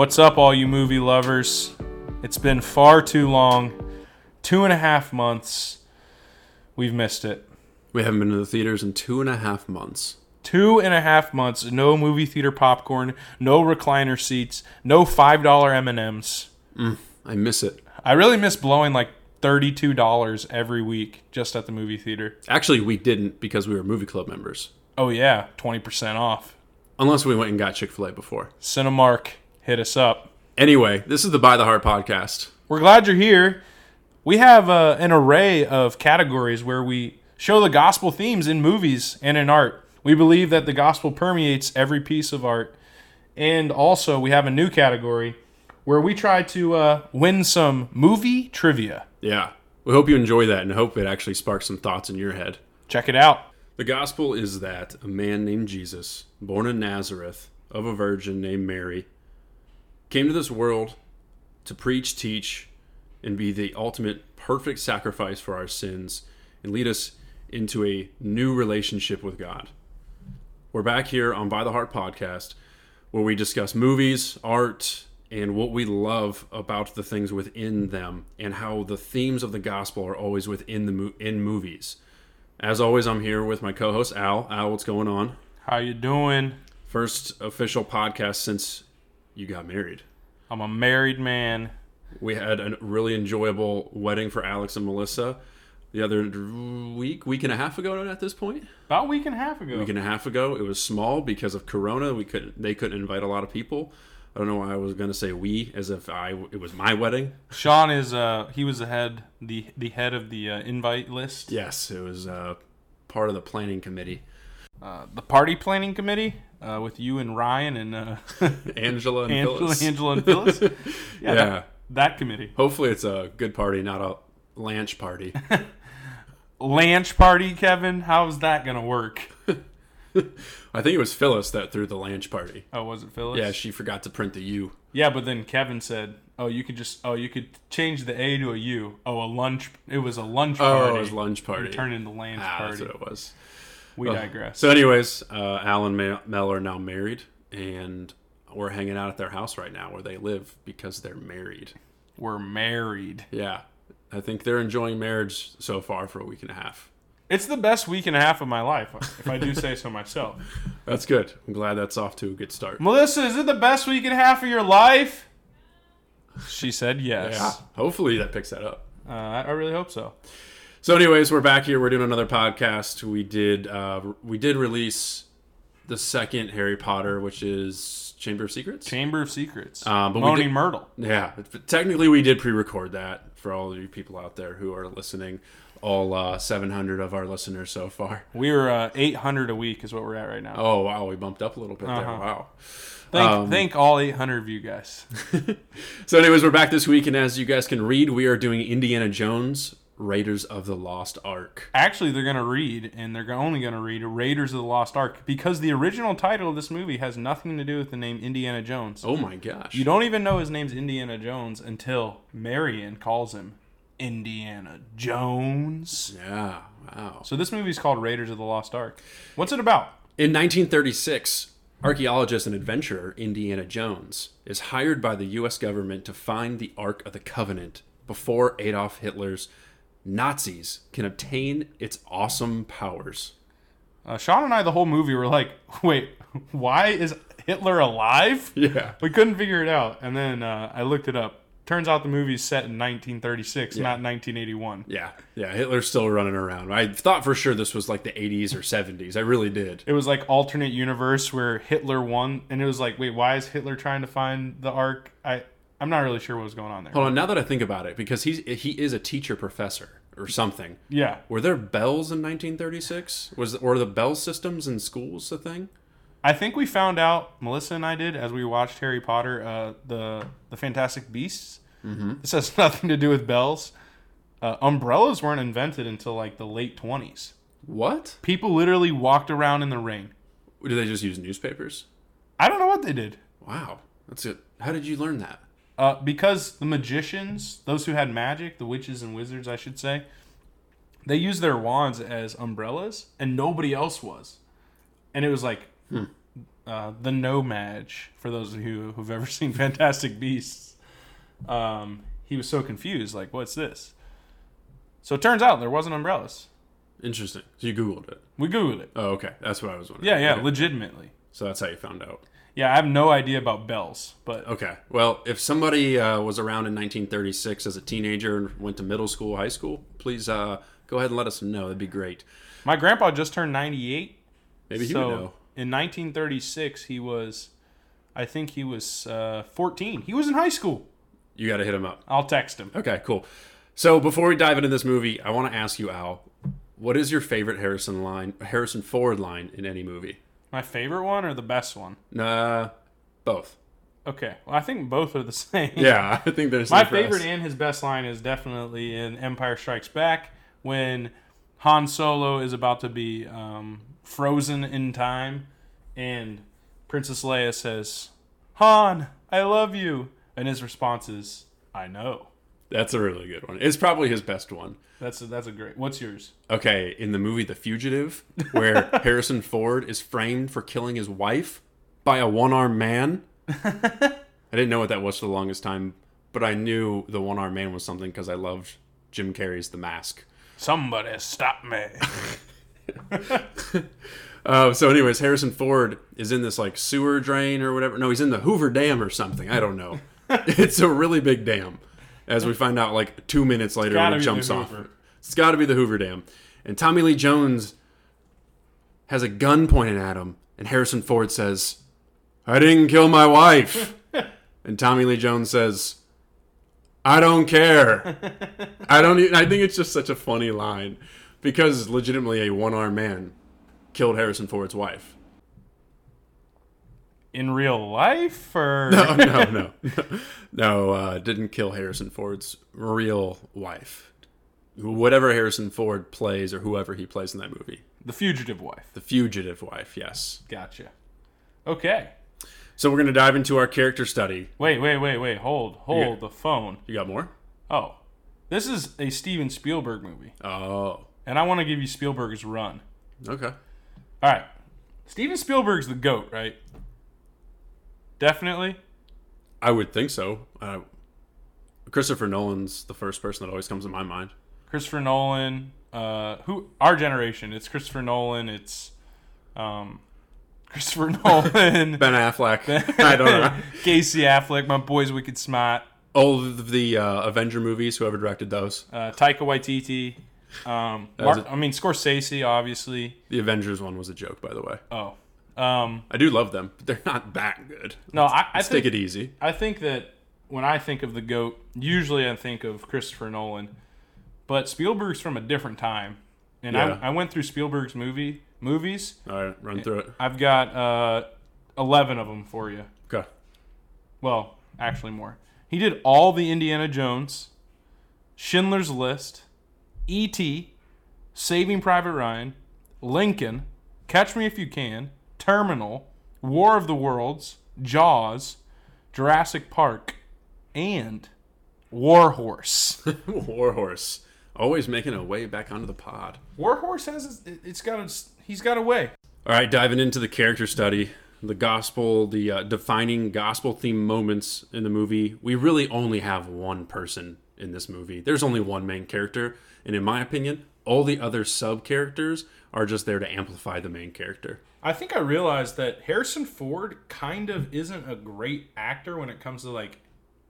What's up, all you movie lovers? It's been far too long. Two and a half months. We've missed it. We haven't been to the theaters in two and a half months. Two and a half months. No movie theater popcorn. No recliner seats. No five dollar M and M's. Mm, I miss it. I really miss blowing like thirty-two dollars every week just at the movie theater. Actually, we didn't because we were movie club members. Oh yeah, twenty percent off. Unless we went and got Chick fil A before. Cinemark, hit us up. Anyway, this is the By the Heart podcast. We're glad you're here. We have uh, an array of categories where we show the gospel themes in movies and in art. We believe that the gospel permeates every piece of art. And also, we have a new category where we try to uh, win some movie trivia. Yeah. We hope you enjoy that and hope it actually sparks some thoughts in your head. Check it out. The gospel is that a man named Jesus, born in Nazareth of a virgin named Mary, came to this world to preach, teach, and be the ultimate perfect sacrifice for our sins and lead us into a new relationship with God. We're back here on By the Heart podcast where we discuss movies, art, and what we love about the things within them and how the themes of the gospel are always within the mo- in movies. As always, I'm here with my co-host Al. Al, what's going on? How you doing? First official podcast since you got married. I'm a married man. We had a really enjoyable wedding for Alex and Melissa the other week, week and a half ago. At this point, About a week and a half ago. week and a half ago, it was small because of Corona. We couldn't, they couldn't invite a lot of people. I don't know why I was going to say we, as if I it was my wedding. Sean is uh he was the head the the head of the uh, invite list. Yes, it was uh, part of the planning committee. Uh, the party planning committee uh, with you and Ryan and uh, Angela and Angela, Phyllis. Angela and Phyllis. Yeah, Yeah. That, that committee. Hopefully, it's a good party, not a lunch party. Lanch party, Kevin. How's that gonna work? I think it was Phyllis that threw the lunch party. Oh, was it Phyllis? Yeah, she forgot to print the U. Yeah, but then Kevin said, "Oh, you could just oh you could change the A to a U. Oh, a lunch. It was a lunch party. Oh, it was lunch party. Turn into Lanch Ah, party. that's what it was. We Oh. digress. So, anyways, uh, Al and Mel are now married, and we're hanging out at their house right now where they live because they're married. We're married. Yeah, I think they're enjoying marriage so far for a week and a half. It's the best week and a half of my life, if I do say so myself. That's good. I'm glad that's off to a good start. Melissa, is it the best week and a half of your life? She said yes. Yeah, hopefully that picks that up. Uh, I really hope so. So, anyways, we're back here. We're doing another podcast. We did uh, we did release the second Harry Potter, which is Chamber of Secrets. Chamber of Secrets. Um, but we Moaning did- Myrtle. Yeah, technically we did pre-record that for all of you people out there who are listening. All uh, 700 of our listeners so far. We're uh, 800 a week is what we're at right now. Oh wow, we bumped up a little bit there. Uh-huh. Wow. thank, um, thank all 800 of you guys. So, anyways, we're back this week, and as you guys can read, we are doing Indiana Jones, Raiders of the Lost Ark. Actually, they're going to read, and they're only going to read Raiders of the Lost Ark because the original title of this movie has nothing to do with the name Indiana Jones. Oh my gosh. You don't even know his name's Indiana Jones until Marion calls him Indiana Jones. Yeah. Wow. So this movie's called Raiders of the Lost Ark. What's it about? In 1936, archaeologist and adventurer Indiana Jones is hired by the U.S. government to find the Ark of the Covenant before Adolf Hitler's Nazis can obtain its awesome powers. Uh, Sean and I, the whole movie, were like, wait, why is Hitler alive? Yeah. We couldn't figure it out. And then uh, I looked it up. Turns out the movie's set in 1936, not 1981. Yeah. Yeah. Hitler's still running around. I thought for sure this was like the 80s or 70s. I really did. It was like alternate universe where Hitler won, and it was like, wait, why is Hitler trying to find the Ark? I I'm not really sure what was going on there. Hold on. Now that I think about it, because he's he is a teacher professor or something. Yeah, Were there bells in 1936? Was were the bell systems in schools a thing? I think we found out Melissa and I did as we watched Harry Potter, uh, the the Fantastic Beasts. Mm-hmm. This has nothing to do with bells. Uh, umbrellas weren't invented until like the late 20s. What? People literally walked around in the rain. Did they just use newspapers? I don't know what they did. Wow, that's it. How did you learn that? Uh, because the magicians, those who had magic, the witches and wizards, I should say, they used their wands as umbrellas, and nobody else was. And it was like, uh, uh, the No-Maj. For those of you who've ever seen Fantastic Beasts, um, he was so confused. Like, what's this? So it turns out there wasn't umbrellas. Interesting. So you googled it. We googled it. Oh, okay. That's what I was wondering. Yeah, yeah, Okay. legitimately. So that's how you found out. Yeah, I have no idea about bells, but Okay. Well, if somebody uh, was around in 1936 as a teenager and went to middle school, high school, please uh, go ahead and let us know. That'd be great. my grandpa just turned 98. Maybe he so would know. in 1936, he was, I think he was uh, 14. He was in high school. You got to hit him up. I'll text him. Okay, cool. So before we dive into this movie, I want to ask you, Al, what is your favorite Harrison line, Harrison Ford line in any movie? My favorite one or the best one? Nah, both. Okay, well, I think both are the same. Yeah, I think there's My favorite and his best line is definitely in Empire Strikes Back when Han Solo is about to be um, frozen in time, and Princess Leia says, "Han, I love you," and his response is, "I know." That's a really good one. It's probably his best one. That's a, that's a great. What's yours? Okay, in the movie The Fugitive, where Harrison Ford is framed for killing his wife by a one armed man. I didn't know what that was for the longest time, but I knew the one armed man was something because I loved Jim Carrey's The Mask. Somebody stop me! Uh, so, anyways, Harrison Ford is in this like sewer drain or whatever. No, he's in the Hoover Dam or something. I don't know. it's a really big dam, as we find out like two minutes later when it jumps off. It's got to be the Hoover Dam. And Tommy Lee Jones has a gun pointed at him, and Harrison Ford says, "I didn't kill my wife." and Tommy Lee Jones says, "I don't care." I don't. Even, I think it's just such a funny line because legitimately a one-armed man killed Harrison Ford's wife. In real life, or No, no, no, no. Uh, didn't kill Harrison Ford's real wife. Whatever Harrison Ford plays, or whoever he plays in that movie, the fugitive wife? the fugitive wife. Yes. Gotcha. Okay. So we're gonna dive into our character study. Wait, wait, wait, wait. Hold, hold Yeah. the phone. You got more? Oh, this is a Steven Spielberg movie, Oh, and I want to give you Spielberg's run. okay. All right, Steven Spielberg's the goat, right? Definitely. I would think so. Uh, Christopher Nolan's the first person that always comes to my mind. Christopher Nolan. Uh, who? Our generation. It's Christopher Nolan. It's um, Christopher Nolan. Ben Affleck. I don't know. Casey Affleck. My boy's wicked smart. All of the uh, Avenger movies. Whoever directed those. Uh, Taika Waititi. Um, was Mar- I mean Scorsese, obviously. The Avengers one was a joke, by the way. Oh, um, I do love them, but they're not that good. no, I, I Let's think take it easy. I think that when I think of the GOAT, usually I think of Christopher Nolan. But Spielberg's from a different time. And Yeah. I, I went through Spielberg's movie movies. All right, run through it. I've got uh, 11 of them for you. Okay. Well, actually more. He did all the Indiana Jones, Schindler's List, E.T., Saving Private Ryan, Lincoln, Catch Me If You Can, Terminal, War of the Worlds, Jaws, Jurassic Park, and War Horse. Warhorse. Always making a way back onto the pod. War Horse has it's- it's got a he's got a way. All right, diving into the character study, the gospel, the uh, defining gospel theme moments in the movie. We really only have one person in this movie. There's only one main character, and in my opinion, all the other sub characters are just there to amplify the main character. I think I realized that Harrison Ford kind of isn't a great actor when it comes to like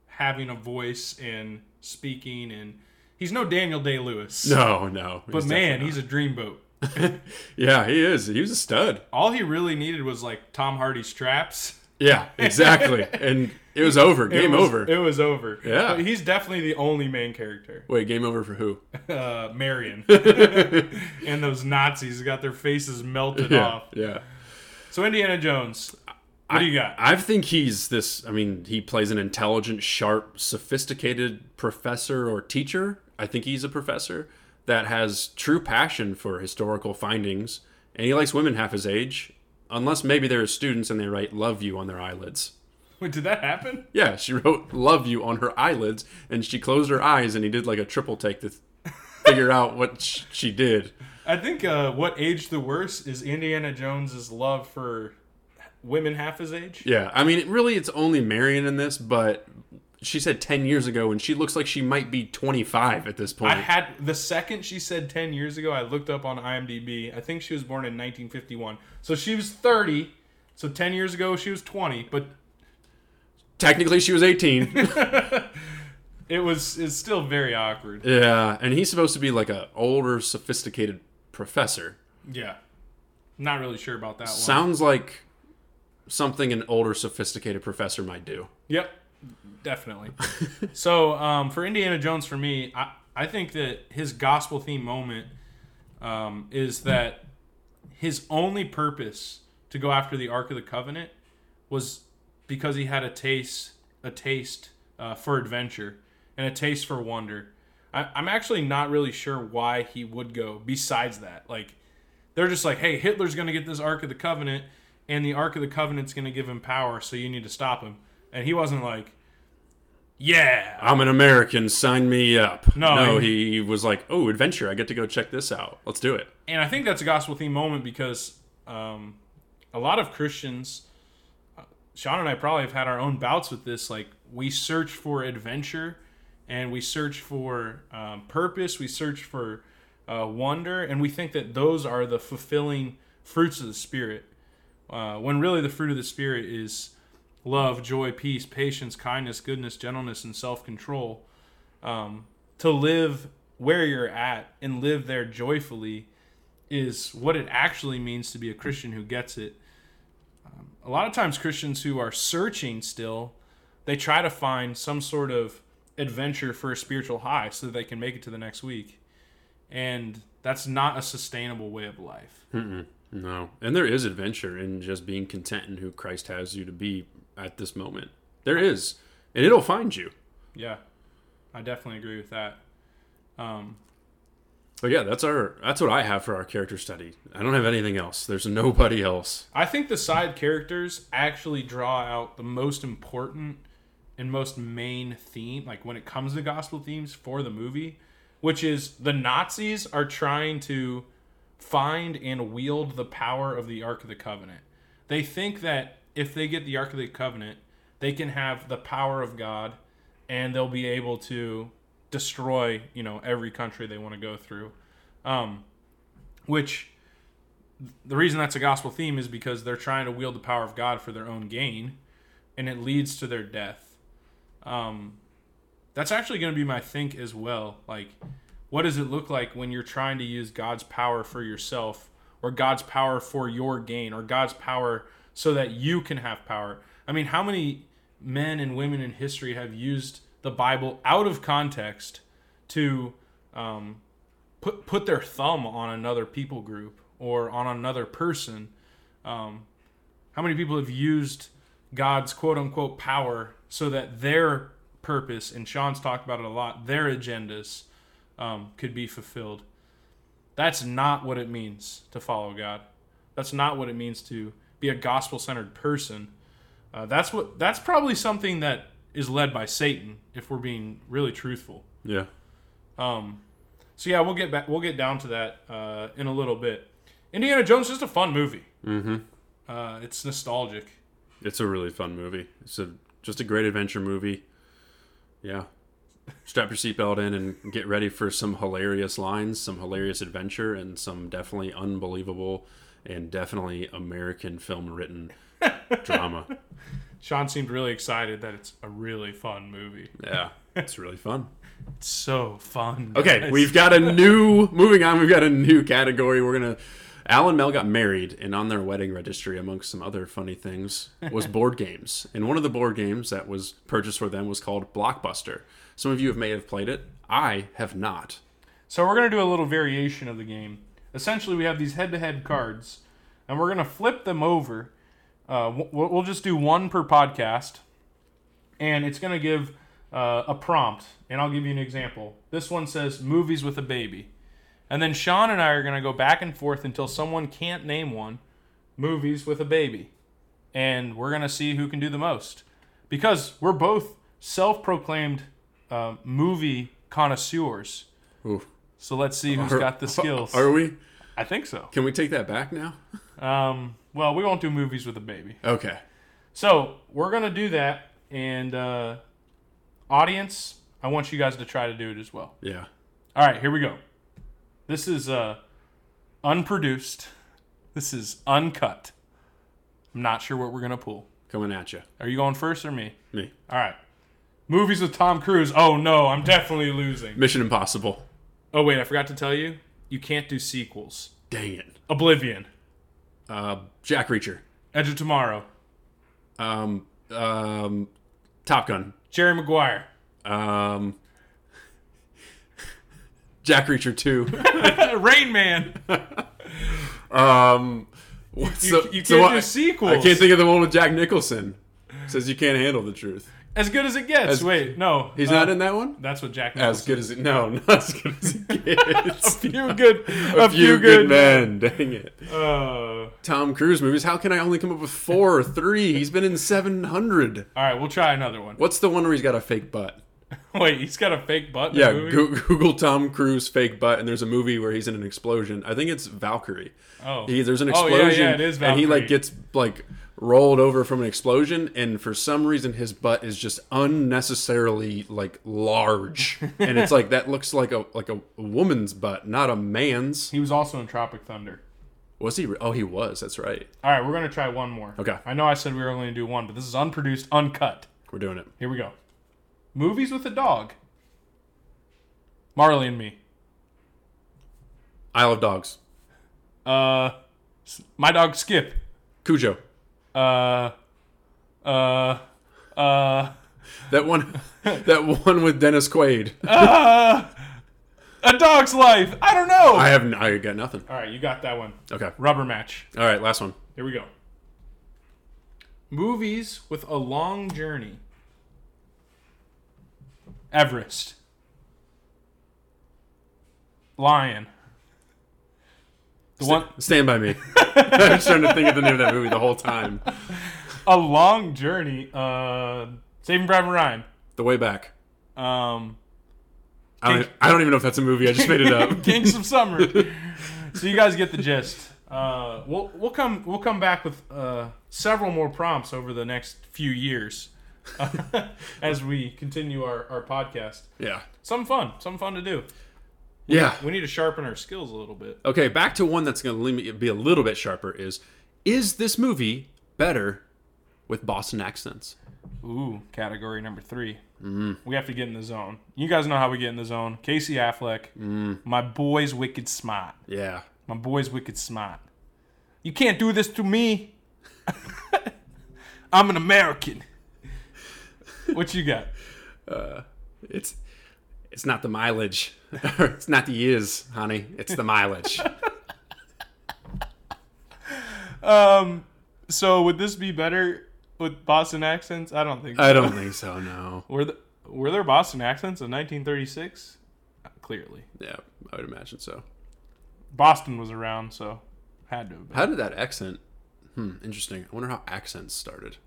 having a voice and speaking and he's no Daniel Day Lewis. No, no. but man, he's a dreamboat. yeah, he is. He was a stud. All he really needed was like Tom Hardy's straps. Yeah, exactly. and it was over. Game was- over. It was over. Yeah. But he's definitely the only main character. Wait, game over for who? Uh, Marion. and those Nazis got their faces melted Yeah, off. yeah. So Indiana Jones. What do you got? I think he's this. I mean, he plays an intelligent, sharp, sophisticated professor or teacher. I think he's a professor that has true passion for historical findings, and he likes women half his age, unless maybe they're students and they write "love you" on their eyelids. Wait, did that happen? Yeah, she wrote "love you" on her eyelids, and she closed her eyes, and he did like a triple take to th- figure out what sh- she did. I think uh, what aged the worst is Indiana Jones's love for women half his age. Yeah, I mean, really, it's only Marion in this, but she said 10 years ago, and she looks like she might be 25 at this point. I had the second she said 10 years ago, I looked up on IMDb. I think she was born in 1951. So she was 30. So 10 years ago, she was 20. But Technically, she was 18. it was it's still very awkward. yeah, and he's supposed to be like a older, sophisticated professor. Yeah. Not really sure about that one. Sounds like something an older, sophisticated professor might do. Yep, definitely. so um, for Indiana Jones, for me, I, I think that his gospel theme moment um, is that his only purpose to go after the Ark of the Covenant was because he had a taste, a taste uh, for adventure and a taste for wonder. I, I'm actually not really sure why he would go. Besides that, like they're just like, hey, Hitler's to get this Ark of the Covenant, and the Ark of the Covenant's to give him power, so you need to stop him. And he wasn't like, yeah, I'm an American, sign me up. No, no, he was like, oh, adventure, I get to go check this out. Let's do it. and I think that's a gospel theme moment because um, a lot of Christians, uh, Sean and I probably have had our own bouts with this. Like we search for adventure, and we search for um, purpose. We search for uh, wonder, and we think that those are the fulfilling fruits of the spirit. Uh, when really the fruit of the spirit is love, joy, peace, patience, kindness, goodness, gentleness, and self-control. Um, to live where you're at and live there joyfully is what it actually means to be a Christian who gets it. Um, a lot of times, Christians who are searching still, they try to find some sort of adventure for a spiritual high so that they can make it to the next week. And that's not a sustainable way of life. No. And there is adventure in just being content in who Christ has you to be at this moment. There is. And it'll find you. Yeah, I definitely agree with that. Um, But yeah, that's our that's what I have for our character study. I don't have anything else. There's nobody else. I think the side characters actually draw out the most important and most main theme, like when it comes to gospel themes for the movie, which is the Nazis are trying to find and wield the power of the Ark of the Covenant. They think that if they get the Ark of the Covenant, they can have the power of God and they'll be able to destroy, you know, every country they want to go through. Um, which the reason that's a gospel theme is because they're trying to wield the power of God for their own gain, and it leads to their death. Um, that's actually going to be my think as well. Like, what does it look like when you're trying to use God's power for yourself, or God's power for your gain, or God's power so that you can have power? I mean, how many men and women in history have used the Bible out of context to um, put put their thumb on another people group or on another person. Um, how many people have used God's quote unquote power so that their purpose, and Sean's talked about it a lot, their agendas um, could be fulfilled? That's not what it means to follow God. That's not what it means to be a gospel centered person. Uh, that's what. That's probably something that is led by Satan, if we're being really truthful. Yeah. Um, so yeah, we'll get back. We'll get down to that uh, in a little bit. Indiana Jones is just a fun movie. Mm-hmm. Uh, it's nostalgic. It's a really fun movie. It's a just a great adventure movie. Yeah. Strap your seatbelt in and get ready for some hilarious lines, some hilarious adventure, and some definitely unbelievable and definitely American film written drama. Sean seemed really excited that it's a really fun movie. Yeah. It's really fun. It's so fun. Okay, we've got a new moving on, we've got a new category. We're gonna Al and Mel got married, and on their wedding registry, amongst some other funny things, was board games. And one of the board games that was purchased for them was called Blockbuster. Some of you have may have played it. I have not. So we're gonna do a little variation of the game. Essentially, we have these head-to-head cards, and we're gonna flip them over. Uh, we'll just do one per podcast, and it's gonna give uh, a prompt. And I'll give you an example. This one says "movies with a baby," and then Sean and I are gonna go back and forth until someone can't name one. Movies with a baby, and we're gonna see who can do the most, because we're both self-proclaimed uh, movie connoisseurs. Ooh. So let's see who's Are- got the skills. Are we? I think so. Can we take that back now? Um, well, we won't do movies with a baby. Okay. So we're gonna do that, and uh, audience, I want you guys to try to do it as well. Yeah. All right, here we go. This is uh, unproduced. This is uncut. I'm not sure what we're gonna pull. Coming at you. Are you going first or me? Me. All right. Movies with Tom Cruise. Oh no, I'm definitely losing. Mission Impossible. Oh wait, I forgot to tell you. You can't do sequels. Dang it. Oblivion, Uh, Jack Reacher. Edge of Tomorrow, Um, um, Top Gun. Jerry Maguire, Um, Jack Reacher 2. Rain Man. um, what's You, the- you can't so do sequels. I can't think of the one with Jack Nicholson. Says you can't handle the truth. As good as it gets. As- Wait, no. He's uh, not in that one? That's what Jack. As good as it. No, not as good as it gets. A few good. A few good men. Dang it. Uh, Tom Cruise movies. How can I only come up with four or three? He's been in 700. all right, we'll try another one. What's the one where he's got a fake butt? Wait, he's got a fake butt. In Yeah, the movie? Goo- Google Tom Cruise fake butt, and there's a movie where he's in an explosion. I think it's Valkyrie. Oh. He, there's an explosion, Oh, yeah, yeah, it is and he like gets like rolled over from an explosion, and for some reason his butt is just unnecessarily like large, and it's like that looks like a like a woman's butt, not a man's. He was also in Tropic Thunder. Was he? re- Oh, he was. That's right. All right, we're gonna try one more. Okay. I know I said we were only gonna do one, but this is unproduced, uncut. We're doing it. Here we go. Movies with a dog. Marley and me. Isle of Dogs. Uh, my dog Skip. Cujo. Uh, uh, uh, That one. that one with Dennis Quaid. uh, a dog's life. I don't know. I have. n- I got nothing. All right, you got that one. Okay. Rubber match. All right. Last one. Here we go. Movies with a long journey. Everest. Lion. The one Stand by me. I was trying to think of the name of that movie the whole time. a long journey. Uh Saving Private Ryan. The Way Back. Um I don't, I don't even know if that's a movie. I just made it up. Kings of Summer. so you guys get the gist. Uh, we'll we'll come we'll come back with uh, several more prompts over the next few years as we continue our, our podcast. Yeah. Some fun, some fun to do. Yeah. We need to sharpen our skills a little bit. Okay, back to one that's going to be a little bit sharper is is this movie better with Boston accents? Ooh, category number 3 Mm. We have to get in the zone. You guys know how we get in the zone. Casey Affleck, my boy's wicked smart. Yeah. My boy's wicked smart. You can't do this to me. I'm an American. What you got? It's it's not the mileage. it's not the years, honey. It's the mileage. Um, so would this be better with Boston accents? I don't think. So. I don't think so, no. Were the, were there Boston accents in 1936? Uh, Clearly, Yeah, I would imagine so. Boston was around, so had to have been. How did that accent? Hmm, interesting. I wonder how accents started.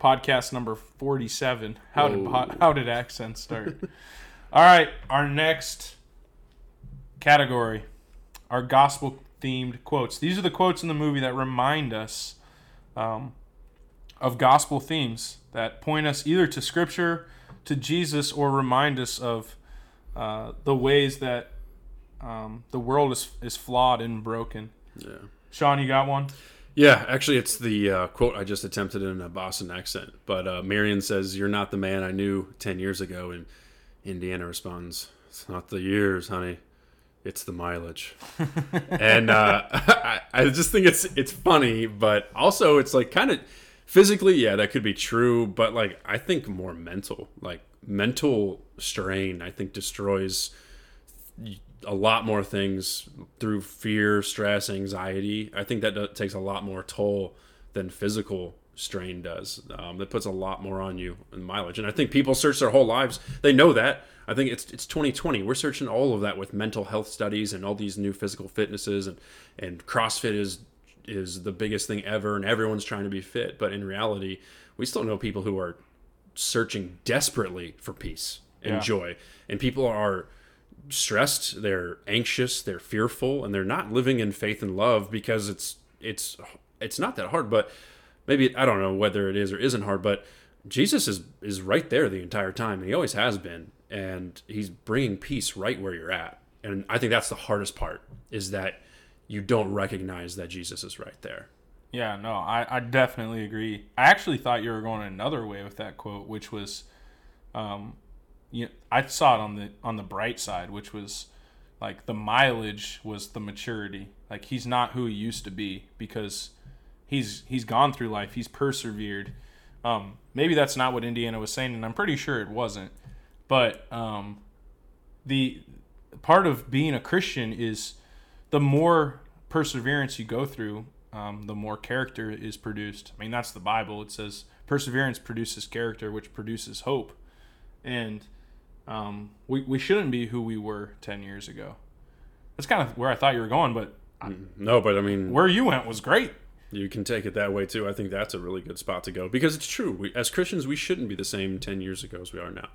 Podcast number 47. How did Whoa. po- how did accents start? All right, our next category, our gospel themed quotes. These are the quotes in the movie that remind us um, of gospel themes that point us either to Scripture, to Jesus, or remind us of uh, the ways that um, the world is is flawed and broken. Yeah. Sean, you got one? Yeah, actually, it's the uh, quote I just attempted in a Boston accent. But uh, Marion says, You're not the man I knew 10 years ago. And Indiana responds, It's not the years, honey. It's the mileage. and uh, I, I just think it's it's funny, but also it's like kind of physically, yeah, that could be true. But like, I think more mental. Like, mental strain, I think, destroys a lot more things through fear, stress, anxiety. I think that takes a lot more toll than physical strain does. Um, that puts a lot more on you in mileage. And I think people search their whole lives. They know that. I think it's it's 2020. We're searching all of that with mental health studies and all these new physical fitnesses and and CrossFit is is the biggest thing ever and everyone's trying to be fit. But in reality, we still know people who are searching desperately for peace and Yeah. joy. And people are stressed, they're anxious, they're fearful, and they're not living in faith and love because it's it's it's not that hard, but maybe I don't know whether it is or isn't hard, but Jesus is is right there the entire time, and he always has been, and he's bringing peace right where you're at. And I think that's the hardest part is that you don't recognize that Jesus is right there. Yeah, no, I, I definitely agree. I actually thought you were going another way with that quote, which was, um, you I saw it on the on the bright side, which was like the mileage was the maturity. Like he's not who he used to be because he's he's gone through life, he's persevered. Um, maybe that's not what Indiana was saying, and I'm pretty sure it wasn't. But um, the part of being a Christian is the more perseverance you go through, um, the more character is produced. I mean, that's the Bible. It says perseverance produces character, which produces hope. And um, we, we shouldn't be who we were 10 years ago. That's kind of where I thought you were going, but No, but I mean, where you went was great. You can take it that way too. I think that's a really good spot to go because it's true. We, as Christians, we shouldn't be the same 10 years ago as we are now.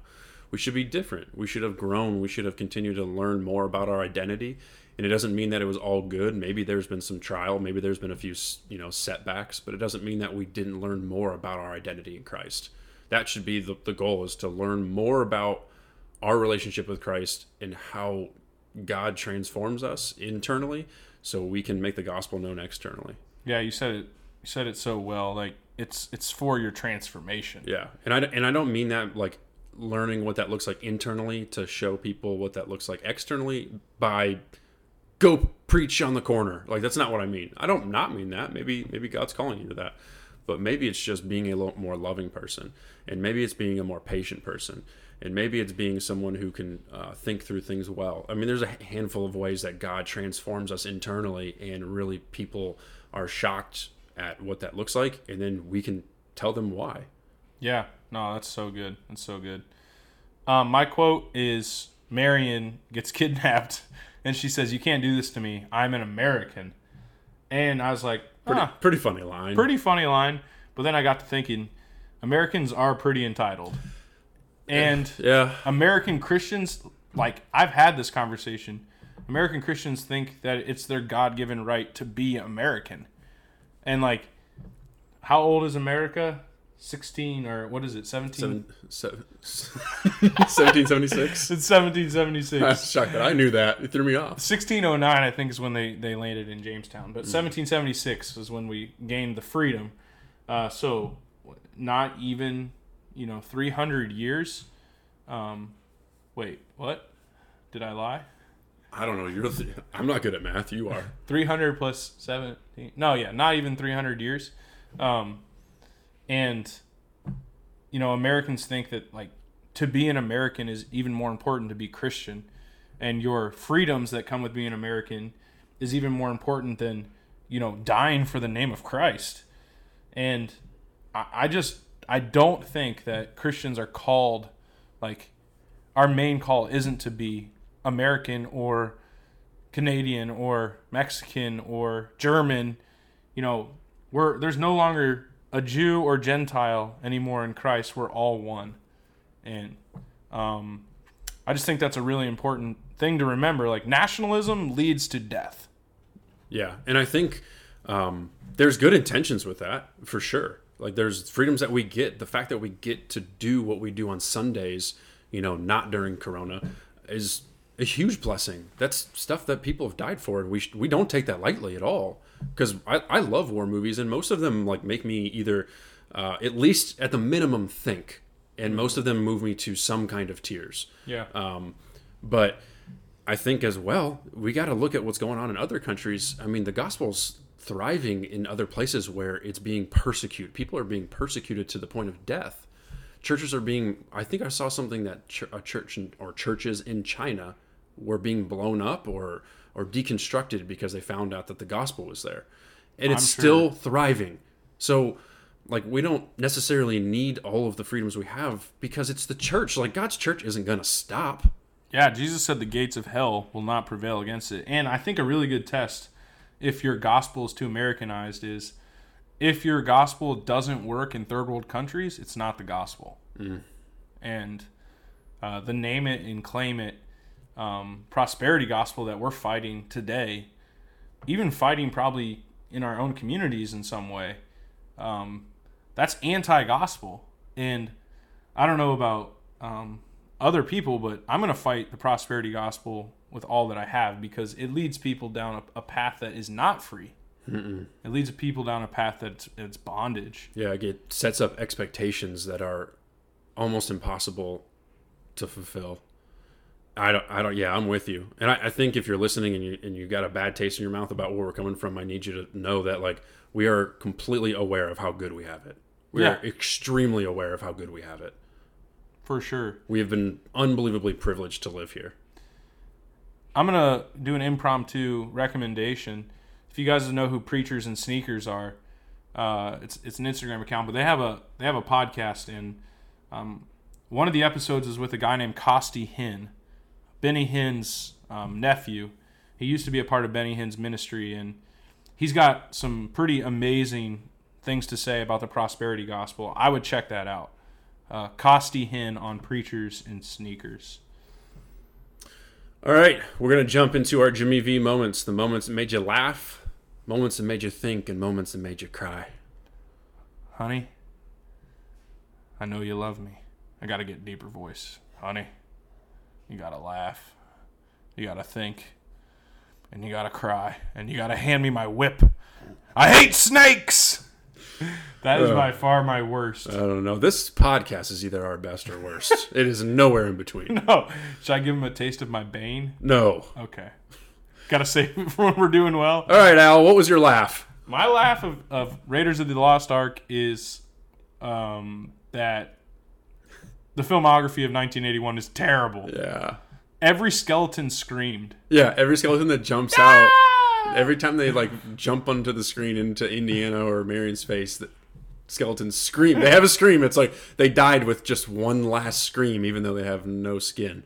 We should be different. We should have grown. We should have continued to learn more about our identity. And it doesn't mean that it was all good. Maybe there's been some trial, maybe there's been a few, you know, setbacks, but it doesn't mean that we didn't learn more about our identity in Christ. That should be the, the goal is to learn more about our relationship with Christ and how God transforms us internally so we can make the gospel known externally. Yeah, you said it. You said it so well. Like it's it's for your transformation. Yeah, and I and I don't mean that like learning what that looks like internally to show people what that looks like externally by go preach on the corner. Like that's not what I mean. I don't not mean that. Maybe maybe God's calling you to that. But maybe it's just being a more loving person, and maybe it's being a more patient person, and maybe it's being someone who can uh, think through things well. I mean, there's a handful of ways that God transforms us internally, and really people are shocked at what that looks like, and then we can tell them why. Yeah, no, that's so good. That's so good. Um, my quote is Marion gets kidnapped, and she says, "You can't do this to me. I'm an American." And I was like, Pretty, "Ah, pretty funny line. pretty funny line." But then I got to thinking, Americans are pretty entitled, and Yeah, American Christians, like I've had this conversation. American Christians think that it's their God-given right to be American, and like, how old is America? Sixteen or what is it? Seventeen. Seven, seven, 1776. It's 1776. I'm shocked that I knew that. It threw me off. 1609, I think, is when they, they landed in Jamestown. But 1776 is when we gained the freedom. Uh, so, not even, you know, 300 years. Um, wait, what? Did I lie? I don't know. You're. The, I'm not good at math. You are. 300 plus 17. No, yeah, not even 300 years. Um, and, you know, Americans think that, like, to be an American is even more important to be Christian. And your freedoms that come with being American is even more important than, you know, dying for the name of Christ. And I, I just, I don't think that Christians are called, like, our main call isn't to be American or Canadian or Mexican or German. You know, we're there's no longer a Jew or Gentile anymore in Christ. We're all one, and um, I just think that's a really important thing to remember. Like nationalism leads to death. Yeah, and I think um, there's good intentions with that for sure. Like there's freedoms that we get. The fact that we get to do what we do on Sundays, you know, not during Corona, is a huge blessing. That's stuff that people have died for, and we sh- we don't take that lightly at all. Because I, I love war movies, and most of them like make me either, uh, at least at the minimum, think, and most of them move me to some kind of tears. Yeah. Um, but I think as well, we got to look at what's going on in other countries. I mean, the gospel's thriving in other places where it's being persecuted. People are being persecuted to the point of death. Churches are being. I think I saw something that ch- a church in, or churches in China were being blown up or or deconstructed because they found out that the gospel was there, and it's I'm still thriving. So like we don't necessarily need all of the freedoms we have because it's the church like god's church isn't going to stop Yeah, Jesus said the gates of hell will not prevail against it. And I think a really good test, if your gospel is too Americanized, is if your gospel doesn't work in third world countries, it's not the gospel. And uh, the name it and claim it um, prosperity gospel that we're fighting today, even fighting probably in our own communities in some way, um, that's anti-gospel. And I don't know about um, other people, but I'm going to fight the prosperity gospel with all that I have because it leads people down a, a path that is not free. Mm-mm. It leads people down a path that's it's bondage. Yeah, it sets up expectations that are almost impossible to fulfill. I don't, I don't, yeah, I'm with you. And I, I think if you're listening and you, and you got a bad taste in your mouth about where we're coming from, I need you to know that, like, we are completely aware of how good we have it. We Yeah. are extremely aware of how good we have it. For sure. We have been unbelievably privileged to live here. I'm gonna do an impromptu recommendation. If you guys know who Preachers and Sneakers are, uh, it's it's an Instagram account, but they have a they have a podcast, and um, one of the episodes is with a guy named Costi Hinn, Benny Hinn's um, nephew. He used to be a part of Benny Hinn's ministry, and he's got some pretty amazing things to say about the prosperity gospel. I would check that out. Uh, Costi Hinn on Preachers and Sneakers. All right, we're going to jump into our Jimmy V moments the moments that made you laugh, moments that made you think, and moments that made you cry. Honey, I know you love me. I gotta get deeper voice. Honey, you gotta laugh. You gotta think. And you gotta cry. And you gotta hand me my whip. I hate snakes! That is Ugh. by far my worst. I don't know. This podcast is either our best or worst. it is nowhere in between. No. Should I give him a taste of my bane? No. Okay. Gotta save it for when we're doing well. All right, Al, what was your laugh? My laugh of, of Raiders of the Lost Ark is um, that the filmography of 1981 is terrible. Yeah. Every skeleton screamed. Yeah, every skeleton that jumps out, every time they like jump onto the screen into Indiana or Marion's face, the skeletons scream. They have a scream. It's like they died with just one last scream, even though they have no skin.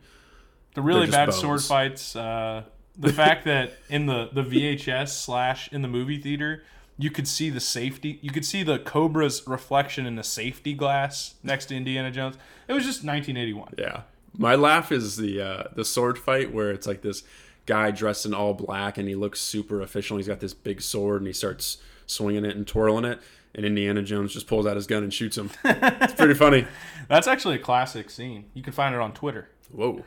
The really bad just sword fights. Uh, the fact that in the, the VHS slash in the movie theater, you could see the safety. You could see the Cobra's reflection in the safety glass next to Indiana Jones. It was just 1981. Yeah. My laugh is the uh, the sword fight where it's like this guy dressed in all black and he looks super official. He's got this big sword and he starts swinging it and twirling it. And Indiana Jones just pulls out his gun and shoots him. it's pretty funny. That's actually a classic scene. You can find it on Twitter. Whoa.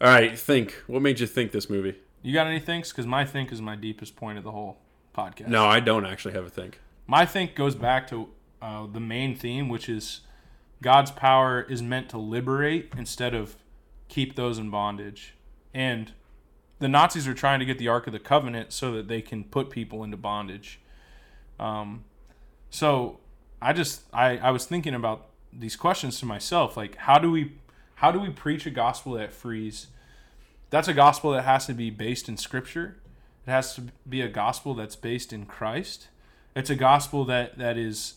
All right, think. What made you think this movie? You got any thinks? Because my think is my deepest point of the whole podcast. No, I don't actually have a think. My think goes back to uh, the main theme, which is God's power is meant to liberate instead of keep those in bondage. And the Nazis are trying to get the Ark of the Covenant so that they can put people into bondage. Um, so I just I, I was thinking about these questions to myself, like how do we how do we preach a gospel that frees? That's a gospel that has to be based in Scripture. It has to be a gospel that's based in Christ. It's a gospel that that is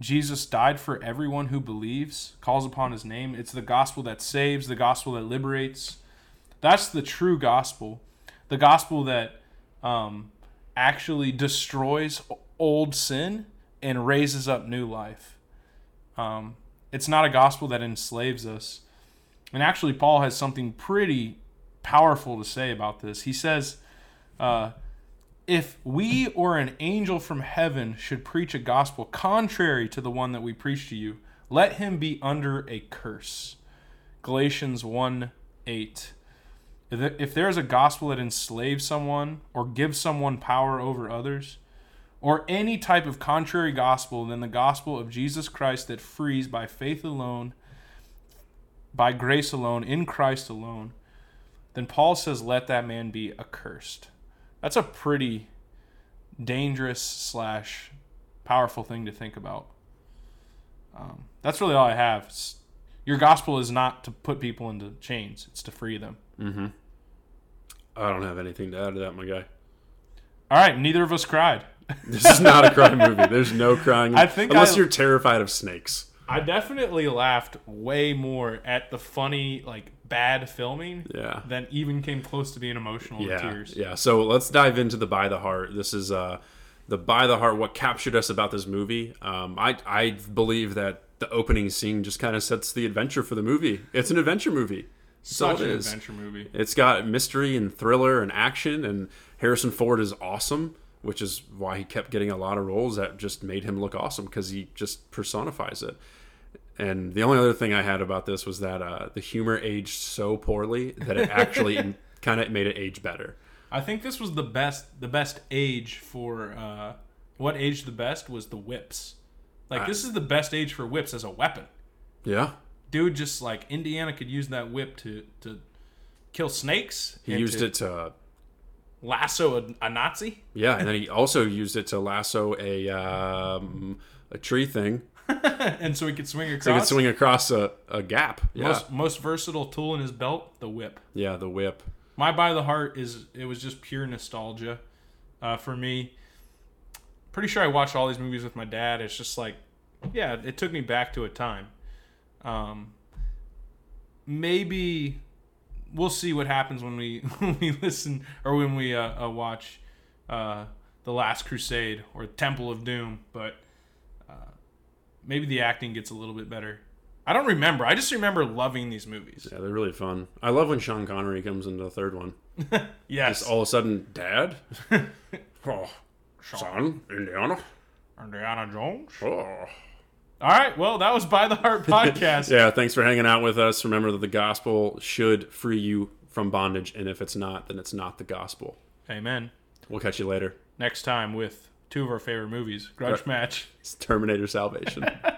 Jesus died for everyone who believes, calls upon his name. It's the gospel that saves, the gospel that liberates. That's the true gospel. The gospel that um, actually destroys old sin and raises up new life. Um, it's not a gospel that enslaves us. And actually, Paul has something pretty powerful to say about this. He says, uh, if we or an angel from heaven should preach a gospel contrary to the one that we preach to you, let him be under a curse. Galatians 1 8. If there is a gospel that enslaves someone or gives someone power over others, or any type of contrary gospel than the gospel of Jesus Christ that frees by faith alone, by grace alone, in Christ alone, then Paul says, let that man be accursed. That's a pretty dangerous slash powerful thing to think about. Um, that's really all I have. It's- your gospel is not to put people into chains; it's to free them. Mm-hmm. I don't have anything to add to that, my guy. All right, neither of us cried. This is not a crime movie. There's no crying. I think unless I- you're terrified of snakes. I definitely laughed way more at the funny, like bad filming Yeah. than even came close to being emotional Yeah. tears. Yeah. So let's dive into the by the heart. This is uh the by the heart. What captured us about this movie? Um, I I believe that the opening scene just kind of sets the adventure for the movie. It's an adventure movie. Such an is. adventure movie. It's got mystery and thriller and action, and Harrison Ford is awesome. which is why he kept getting a lot of roles that just made him look awesome because he just personifies it. And the only other thing I had about this was that uh, the humor aged so poorly that it actually kind of made it age better. I think this was the best the best age for uh, what aged the best was the whips. Like this is the best age for whips as a weapon. Yeah, Dude, just like Indiana could use that whip to to kill snakes. he used to it to lasso a, a Nazi. yeah, and then he also used it to lasso a um, a tree thing and so he could swing across. so he could swing across a, a gap. Yeah, Most most versatile tool in his belt, the whip. yeah, the whip. My by the heart is it was just pure nostalgia uh, for me. Pretty sure I watched all these movies with my dad. It's just like, yeah, it took me back to a time. Um, maybe we'll see what happens when we when we listen or when we uh, uh, watch uh, the Last Crusade or Temple of Doom. But uh, maybe the acting gets a little bit better. I don't remember. I just remember loving these movies. Yeah, they're really fun. I love when Sean Connery comes into the third one. Yes. Just all of a sudden, Dad, oh, son, Indiana. Indiana Jones. Oh. All right. Well, that was By the Heart podcast. Yeah, thanks for hanging out with us. Remember that the gospel should free you from bondage, and if it's not, then it's not the gospel. Amen. We'll catch you later. Next time with two of our favorite movies, Grudge Right. Match. It's Terminator Salvation.